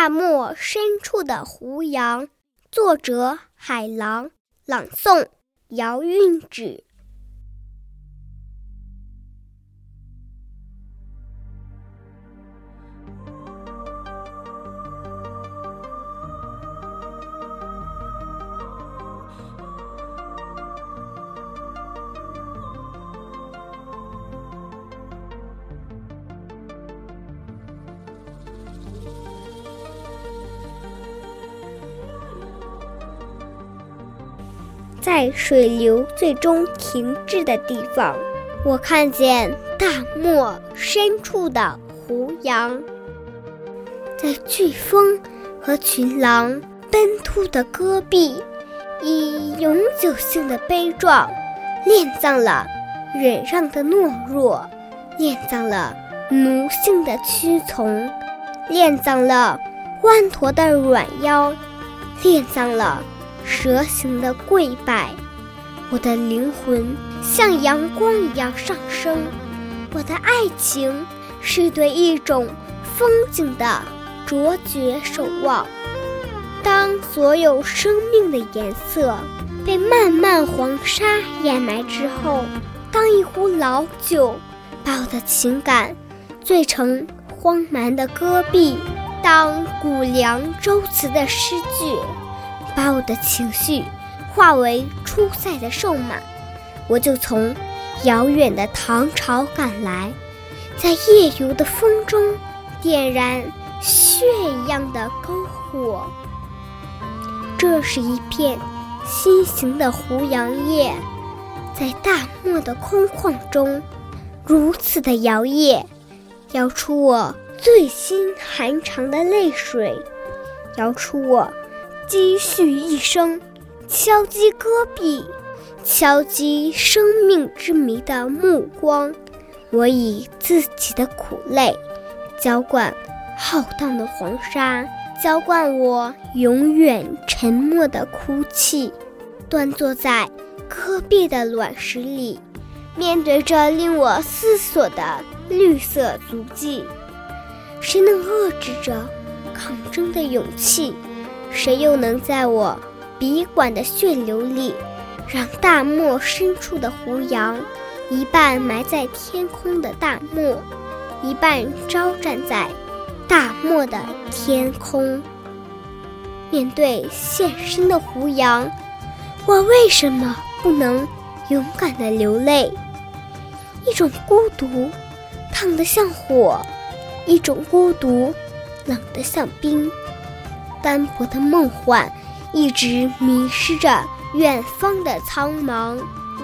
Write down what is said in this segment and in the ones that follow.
大漠深处的胡杨，作者海狼，朗诵姚韵芷。在水流最终停滞的地方，我看见大漠深处的胡杨，在飓风和群狼奔突的戈壁，以永久性的悲壮，殓葬了忍让的懦弱，殓葬了奴性的屈从，殓葬了弯驼的软腰，殓葬了。蛇形的跪拜，我的灵魂像阳光一样上升。我的爱情是对一种风景的卓绝守望。当所有生命的颜色被漫漫黄沙掩埋之后，当一壶老酒把我的情感醉成荒蛮的戈壁，当古凉周词的诗句。把我的情绪化为出塞的瘦马，我就从遥远的唐朝赶来，在夜游的风中点燃血一样的篝火。这是一片心形的胡杨叶，在大漠的空旷中如此的摇曳，摇出我最心寒长的泪水，摇出我。积蓄一生，敲击戈壁，敲击生命之谜的目光。我以自己的苦泪，浇灌浩荡的黄沙，浇灌我永远沉默的哭泣。端坐在戈壁的卵石里，面对着令我思索的绿色足迹，谁能遏制着抗争的勇气？谁又能在我笔管的血流里，让大漠深处的胡杨，一半埋在天空的大漠，一半招展在大漠的天空？面对现身的胡杨，我为什么不能勇敢的流泪？一种孤独，烫得像火；一种孤独，冷得像冰。斑驳的梦幻，一直迷失着远方的苍茫。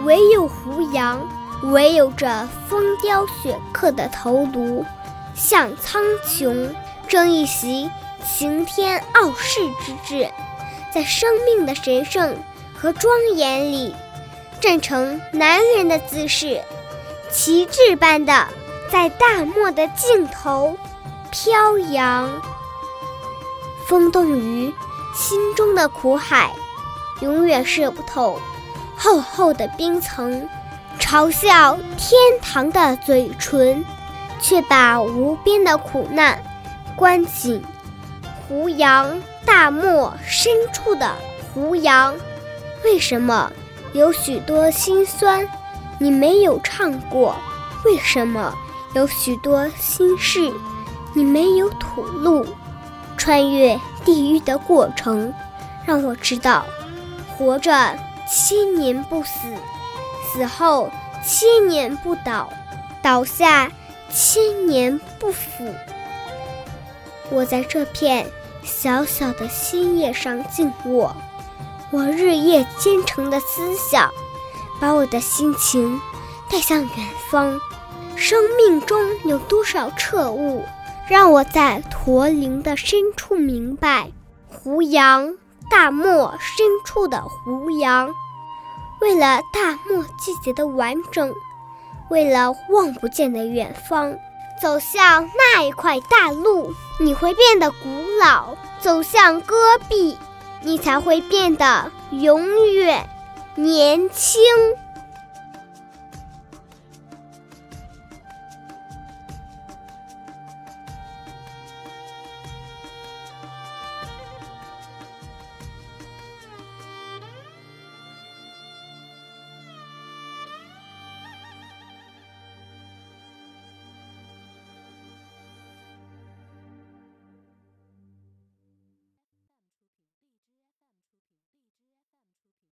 唯有胡杨，唯有这风雕雪刻的头颅，向苍穹争一席擎天傲世之志，在生命的神圣和庄严里，站成男人的姿势，旗帜般的在大漠的尽头飘扬。风冻于心中的苦海，永远射不透厚厚的冰层；嘲笑天堂的嘴唇，却把无边的苦难关紧。胡杨，大漠深处的胡杨，为什么有许多心酸你没有唱过？为什么有许多心事你没有吐露？穿越地狱的过程，让我知道，活着千年不死，死后千年不倒，倒下千年不腐。我在这片小小的心叶上静卧，我日夜兼程的思想，把我的心情带向远方。生命中有多少彻悟？让我在驼铃的深处明白，胡杨，大漠深处的胡杨，为了大漠季节的完整，为了望不见的远方，走向那一块大陆，你会变得古老；走向戈壁，你才会变得永远年轻。